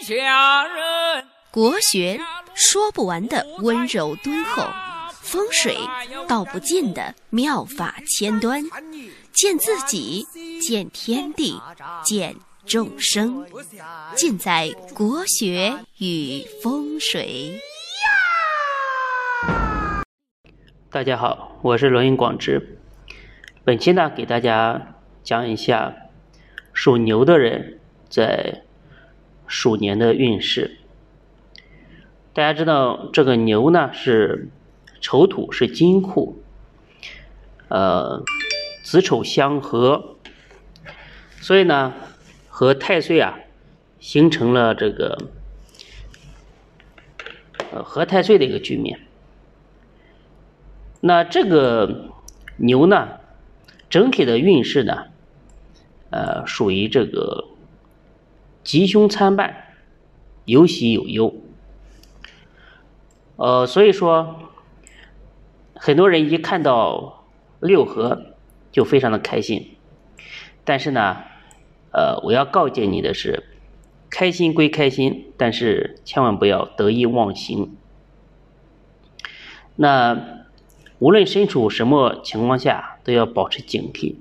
下人。国学说不完的温柔敦厚，风水道不尽的妙法千端，见自己，见天地，见众生，尽在国学与风水。大家好，我是罗云广之。本期呢，给大家讲一下属牛的人在鼠年的运势。大家知道，这个牛呢是丑土，是金库，呃，子丑相合，所以呢，和太岁啊形成了这个呃合太岁的一个局面。那这个牛呢，整体的运势呢，呃，属于这个吉凶参半，有喜有忧。呃，所以说，很多人一看到六合就非常的开心，但是呢，呃，我要告诫你的是，开心归开心，但是千万不要得意忘形。那无论身处什么情况下，都要保持警惕，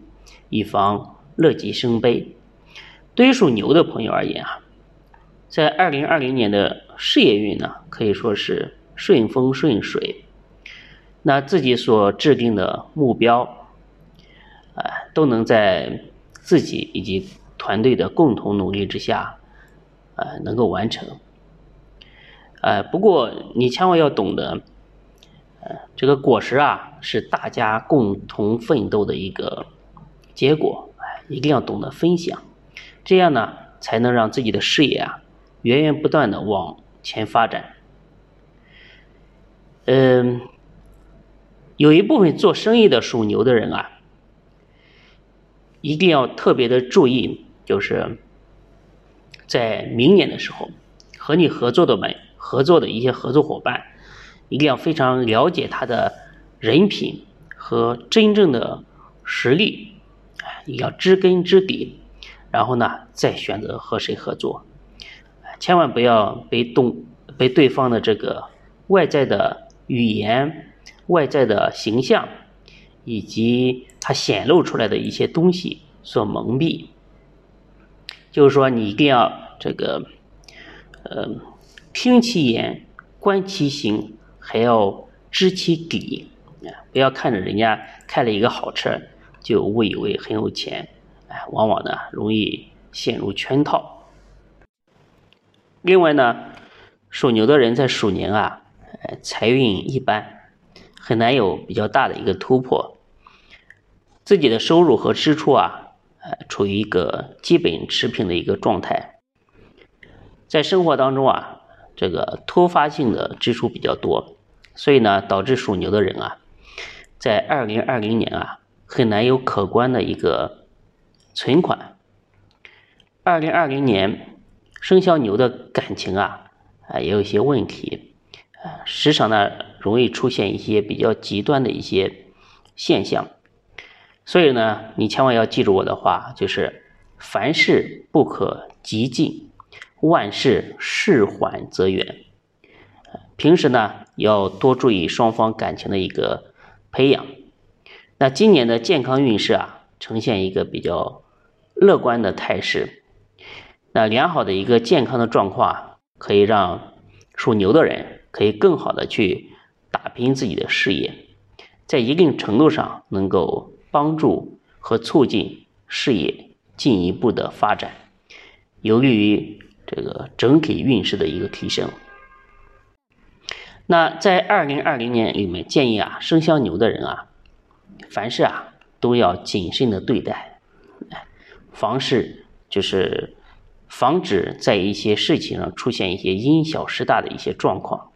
以防乐极生悲。对于属牛的朋友而言啊，在二零二零年的事业运呢，可以说是。顺风顺水，那自己所制定的目标，哎，都能在自己以及团队的共同努力之下，呃，能够完成。呃，不过你千万要懂得，呃，这个果实啊，是大家共同奋斗的一个结果，哎，一定要懂得分享，这样呢，才能让自己的事业啊，源源不断的往前发展。嗯，有一部分做生意的属牛的人啊，一定要特别的注意，就是在明年的时候，和你合作的们合作的一些合作伙伴，一定要非常了解他的人品和真正的实力，你要知根知底，然后呢，再选择和谁合作，千万不要被动被对方的这个外在的。语言、外在的形象，以及他显露出来的一些东西所蒙蔽，就是说，你一定要这个，呃，听其言，观其行，还要知其底！不要看着人家开了一个好车，就误以为很有钱，哎，往往呢容易陷入圈套。另外呢，属牛的人在鼠年啊。财运一般，很难有比较大的一个突破。自己的收入和支出啊，呃，处于一个基本持平的一个状态。在生活当中啊，这个突发性的支出比较多，所以呢，导致属牛的人啊，在二零二零年啊，很难有可观的一个存款。二零二零年生肖牛的感情啊，啊，也有一些问题。啊时常呢，容易出现一些比较极端的一些现象，所以呢，你千万要记住我的话，就是凡事不可急进，万事事缓则圆。平时呢，要多注意双方感情的一个培养。那今年的健康运势啊，呈现一个比较乐观的态势。那良好的一个健康的状况，可以让属牛的人。可以更好的去打拼自己的事业，在一定程度上能够帮助和促进事业进一步的发展，有利于这个整体运势的一个提升。那在二零二零年里面，建议啊，生肖牛的人啊，凡事啊都要谨慎的对待，防事就是防止在一些事情上出现一些因小失大的一些状况。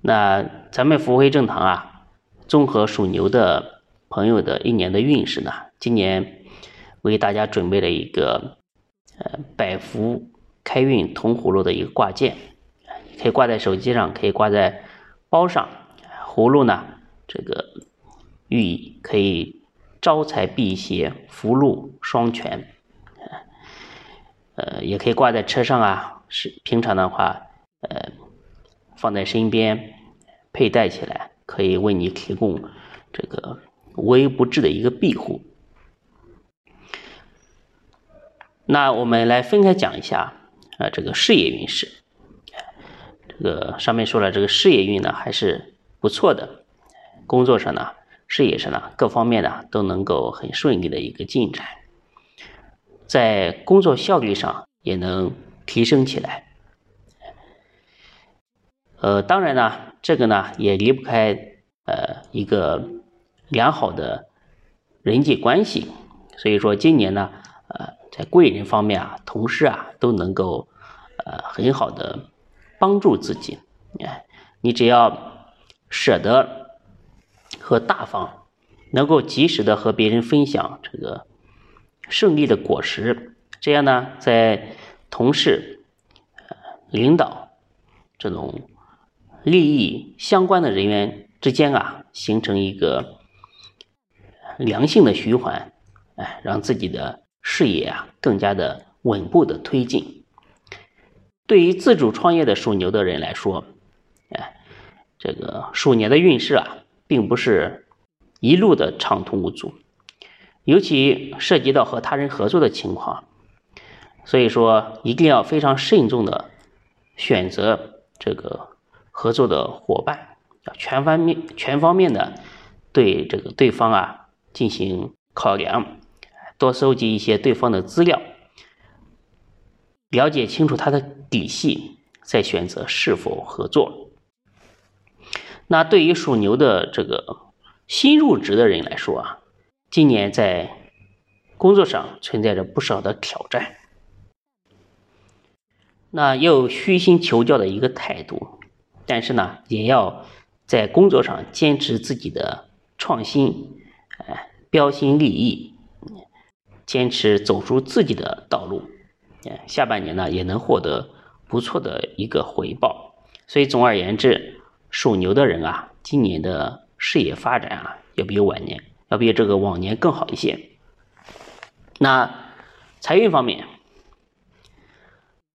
那咱们福慧正堂啊，综合属牛的朋友的一年的运势呢，今年为大家准备了一个呃百福开运铜葫芦的一个挂件，可以挂在手机上，可以挂在包上。葫芦呢，这个寓意可以招财辟邪、福禄双全，呃，也可以挂在车上啊，是平常的话，呃，放在身边佩戴起来，可以为你提供这个无微不至的一个庇护。那我们来分开讲一下啊，这个事业运势。这个上面说了，这个事业运呢还是不错的，工作上呢、事业上呢各方面呢都能够很顺利的一个进展，在工作效率上也能提升起来。呃，当然呢，这个呢也离不开呃一个良好的人际关系，所以说今年呢，呃。在贵人方面啊，同事啊都能够呃很好的帮助自己。哎，你只要舍得和大方，能够及时的和别人分享这个胜利的果实，这样呢，在同事、领导这种利益相关的人员之间啊，形成一个良性的循环，哎，让自己的。事业啊，更加的稳步的推进。对于自主创业的属牛的人来说，哎，这个鼠年的运势啊，并不是一路的畅通无阻，尤其涉及到和他人合作的情况，所以说一定要非常慎重的选择这个合作的伙伴，要全方面、全方面的对这个对方啊进行考量。多收集一些对方的资料，了解清楚他的底细，再选择是否合作。那对于属牛的这个新入职的人来说啊，今年在工作上存在着不少的挑战，那要有虚心求教的一个态度，但是呢，也要在工作上坚持自己的创新，哎，标新立异。坚持走出自己的道路，下半年呢也能获得不错的一个回报。所以总而言之，属牛的人啊，今年的事业发展啊，要比往年要比这个往年更好一些。那财运方面，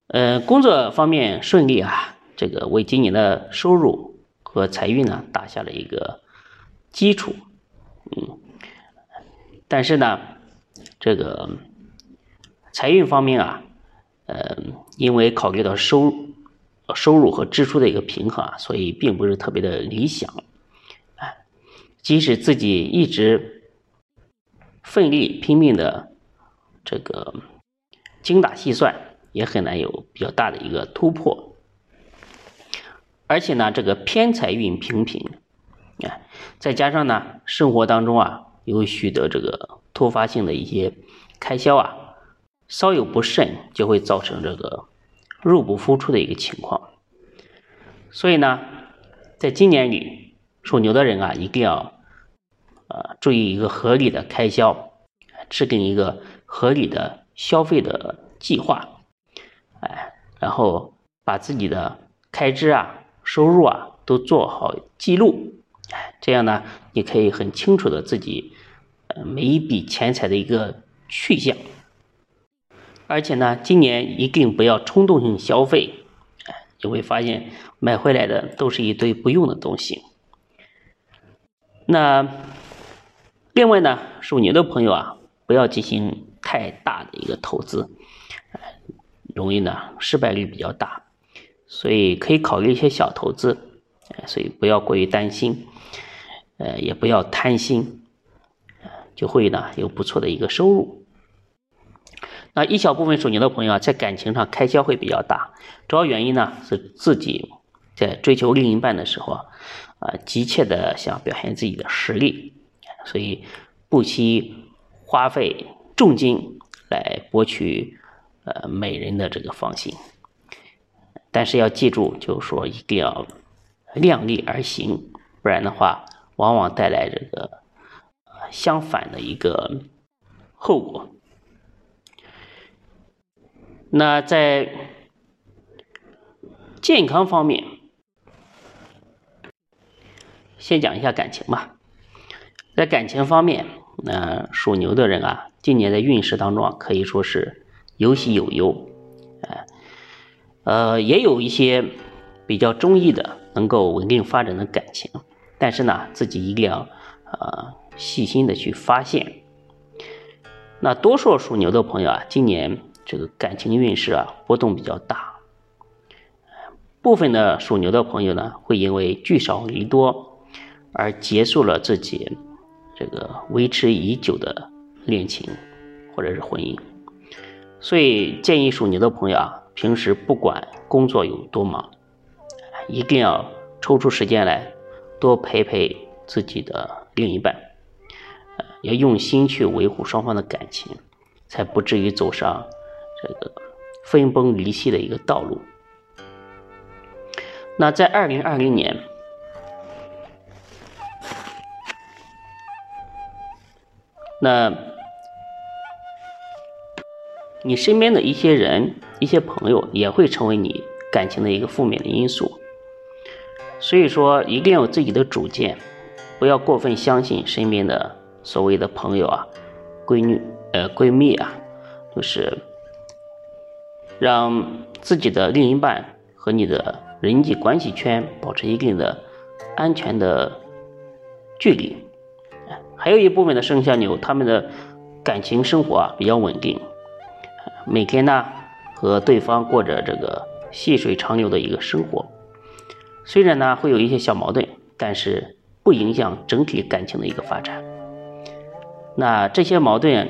呃，工作方面顺利啊，这个为今年的收入和财运呢打下了一个基础。嗯，但是呢。这个财运方面啊，呃，因为考虑到收收入和支出的一个平衡啊，所以并不是特别的理想。哎，即使自己一直奋力拼命的这个精打细算，也很难有比较大的一个突破。而且呢，这个偏财运平平，哎，再加上呢，生活当中啊，有许多这个。突发性的一些开销啊，稍有不慎就会造成这个入不敷出的一个情况。所以呢，在今年里，属牛的人啊，一定要呃注意一个合理的开销，制定一个合理的消费的计划，哎，然后把自己的开支啊、收入啊都做好记录，哎，这样呢，你可以很清楚的自己。呃每一笔钱财的一个去向，而且呢，今年一定不要冲动性消费，哎，你会发现买回来的都是一堆不用的东西。那另外呢，属牛的朋友啊，不要进行太大的一个投资，容易呢失败率比较大，所以可以考虑一些小投资，所以不要过于担心，呃，也不要贪心。就会呢有不错的一个收入。那一小部分属牛的朋友啊，在感情上开销会比较大，主要原因呢是自己在追求另一半的时候啊，啊急切的想表现自己的实力，所以不惜花费重金来博取呃美人的这个芳心。但是要记住，就是说一定要量力而行，不然的话，往往带来这个。相反的一个后果。那在健康方面，先讲一下感情吧。在感情方面，那属牛的人啊，今年的运势当中啊，可以说是有喜有忧。哎，呃，也有一些比较中意的、能够稳定发展的感情，但是呢，自己一定要呃细心的去发现。那多数属牛的朋友啊，今年这个感情运势啊波动比较大，部分的属牛的朋友呢，会因为聚少离多而结束了自己这个维持已久的恋情或者是婚姻。所以建议属牛的朋友啊，平时不管工作有多忙，一定要抽出时间来多陪陪自己的另一半。要用心去维护双方的感情，才不至于走上这个分崩离析的一个道路。那在二零二零年，那你身边的一些人、一些朋友也会成为你感情的一个负面的因素。所以说，一定要有自己的主见，不要过分相信身边的。所谓的朋友啊，闺女呃闺蜜啊，就是让自己的另一半和你的人际关系圈保持一定的安全的距离。还有一部分的生肖牛，他们的感情生活啊比较稳定，每天呢和对方过着这个细水长流的一个生活。虽然呢会有一些小矛盾，但是不影响整体感情的一个发展。那这些矛盾，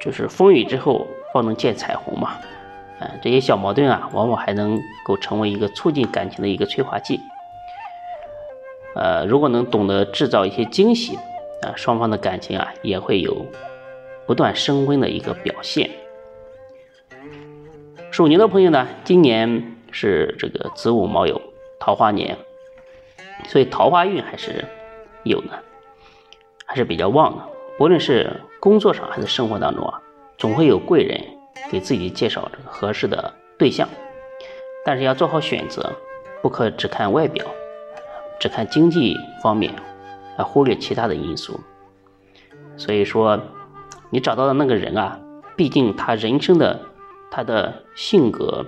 就是风雨之后方能见彩虹嘛？这些小矛盾啊，往往还能够成为一个促进感情的一个催化剂。呃，如果能懂得制造一些惊喜，啊，双方的感情啊，也会有不断升温的一个表现。属牛的朋友呢，今年是这个子午卯酉桃花年，所以桃花运还是有的，还是比较旺的。不论是工作上还是生活当中啊，总会有贵人给自己介绍这个合适的对象，但是要做好选择，不可只看外表，只看经济方面，而忽略其他的因素。所以说，你找到的那个人啊，毕竟他人生的他的性格、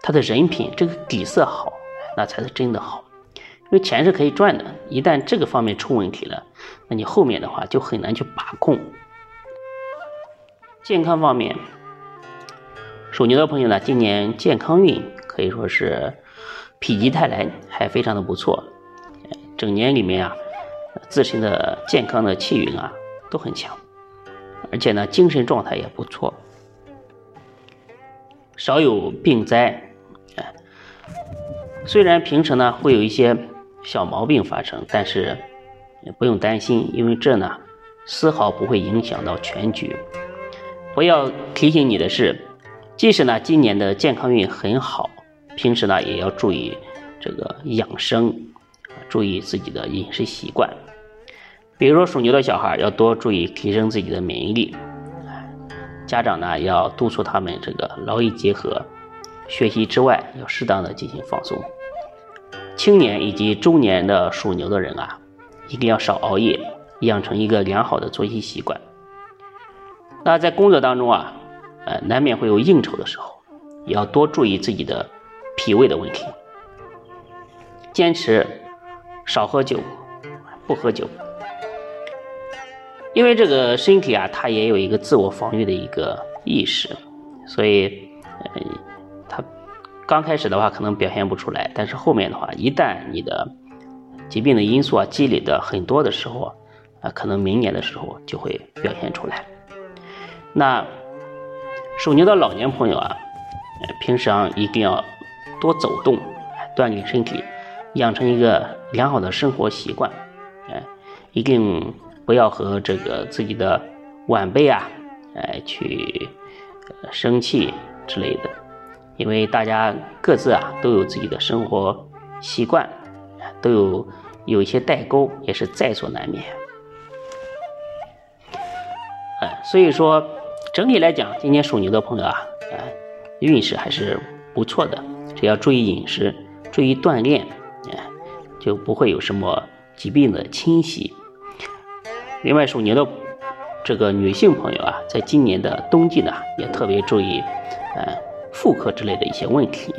他的人品这个底色好，那才是真的好。因为钱是可以赚的，一旦这个方面出问题了，那你后面的话就很难去把控。健康方面，属牛的朋友呢，今年健康运可以说是否极泰来，还非常的不错。整年里面啊，自身的健康的气运啊都很强，而且呢精神状态也不错，少有病灾。哎，虽然平时呢会有一些。小毛病发生，但是不用担心，因为这呢丝毫不会影响到全局。我要提醒你的是，即使呢今年的健康运很好，平时呢也要注意这个养生，注意自己的饮食习惯。比如说属牛的小孩要多注意提升自己的免疫力，家长呢要督促他们这个劳逸结合，学习之外要适当的进行放松。青年以及中年的属牛的人啊，一定要少熬夜，养成一个良好的作息习惯。那在工作当中啊，呃，难免会有应酬的时候，也要多注意自己的脾胃的问题，坚持少喝酒，不喝酒，因为这个身体啊，它也有一个自我防御的一个意识，所以，呃。它刚开始的话可能表现不出来，但是后面的话，一旦你的疾病的因素啊积累的很多的时候啊，可能明年的时候就会表现出来。那属牛的老年朋友啊，平常一定要多走动，锻炼身体，养成一个良好的生活习惯。哎，一定不要和这个自己的晚辈啊，哎去生气之类的。因为大家各自啊都有自己的生活习惯，都有有一些代沟，也是在所难免。哎，所以说整体来讲，今年属牛的朋友啊，哎，运势还是不错的。只要注意饮食，注意锻炼，哎，就不会有什么疾病的侵袭。另外，属牛的这个女性朋友啊，在今年的冬季呢，也特别注意，哎。妇科之类的一些问题。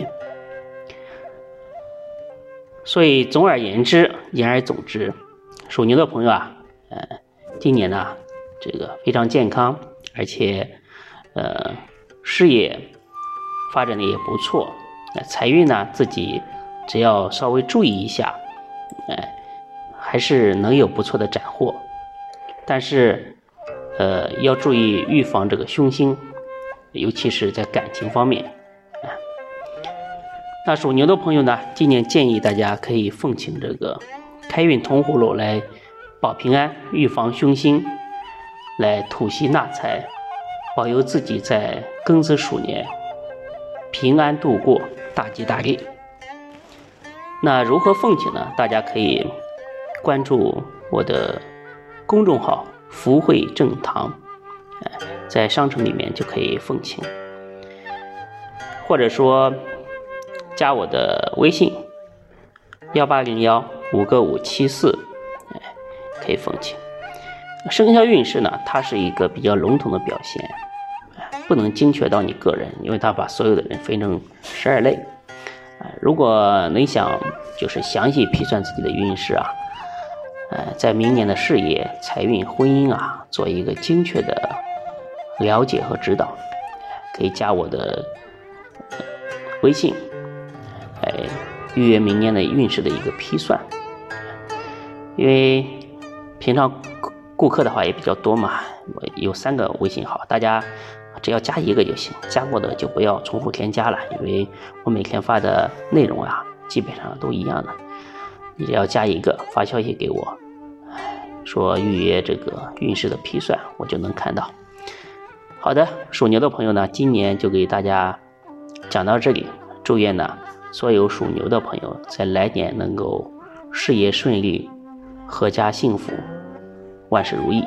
所以总而言之，言而总之，属牛的朋友啊，呃，今年呢，这个非常健康，而且呃，事业发展的也不错。那财运呢，自己只要稍微注意一下，哎，还是能有不错的斩获。但是，呃，要注意预防这个凶星，尤其是在感情方面。啊，那属牛的朋友呢，今年建议大家可以奉请这个开运铜葫芦来保平安、预防凶星，来吐息纳财，保佑自己在庚子鼠年平安度过。大吉大利。那如何奉请呢？大家可以关注我的公众号“福慧正堂”，哎，在商城里面就可以奉请，或者说加我的微信幺八零幺五个五七四，哎，可以奉请。生肖运势呢，它是一个比较笼统的表现。不能精确到你个人，因为它把所有的人分成十二类。如果你想就是详细批算自己的运势啊，呃，在明年的事业、财运、婚姻啊，做一个精确的了解和指导，可以加我的微信，来预约明年的运势的一个批算。因为平常顾客的话也比较多嘛，我有三个微信号，大家。只要加一个就行，加过的就不要重复添加了，因为我每天发的内容啊，基本上都一样的。你只要加一个，发消息给我，说预约这个运势的批算，我就能看到。好的，属牛的朋友呢，今年就给大家讲到这里。祝愿呢，所有属牛的朋友在来年能够事业顺利，阖家幸福，万事如意。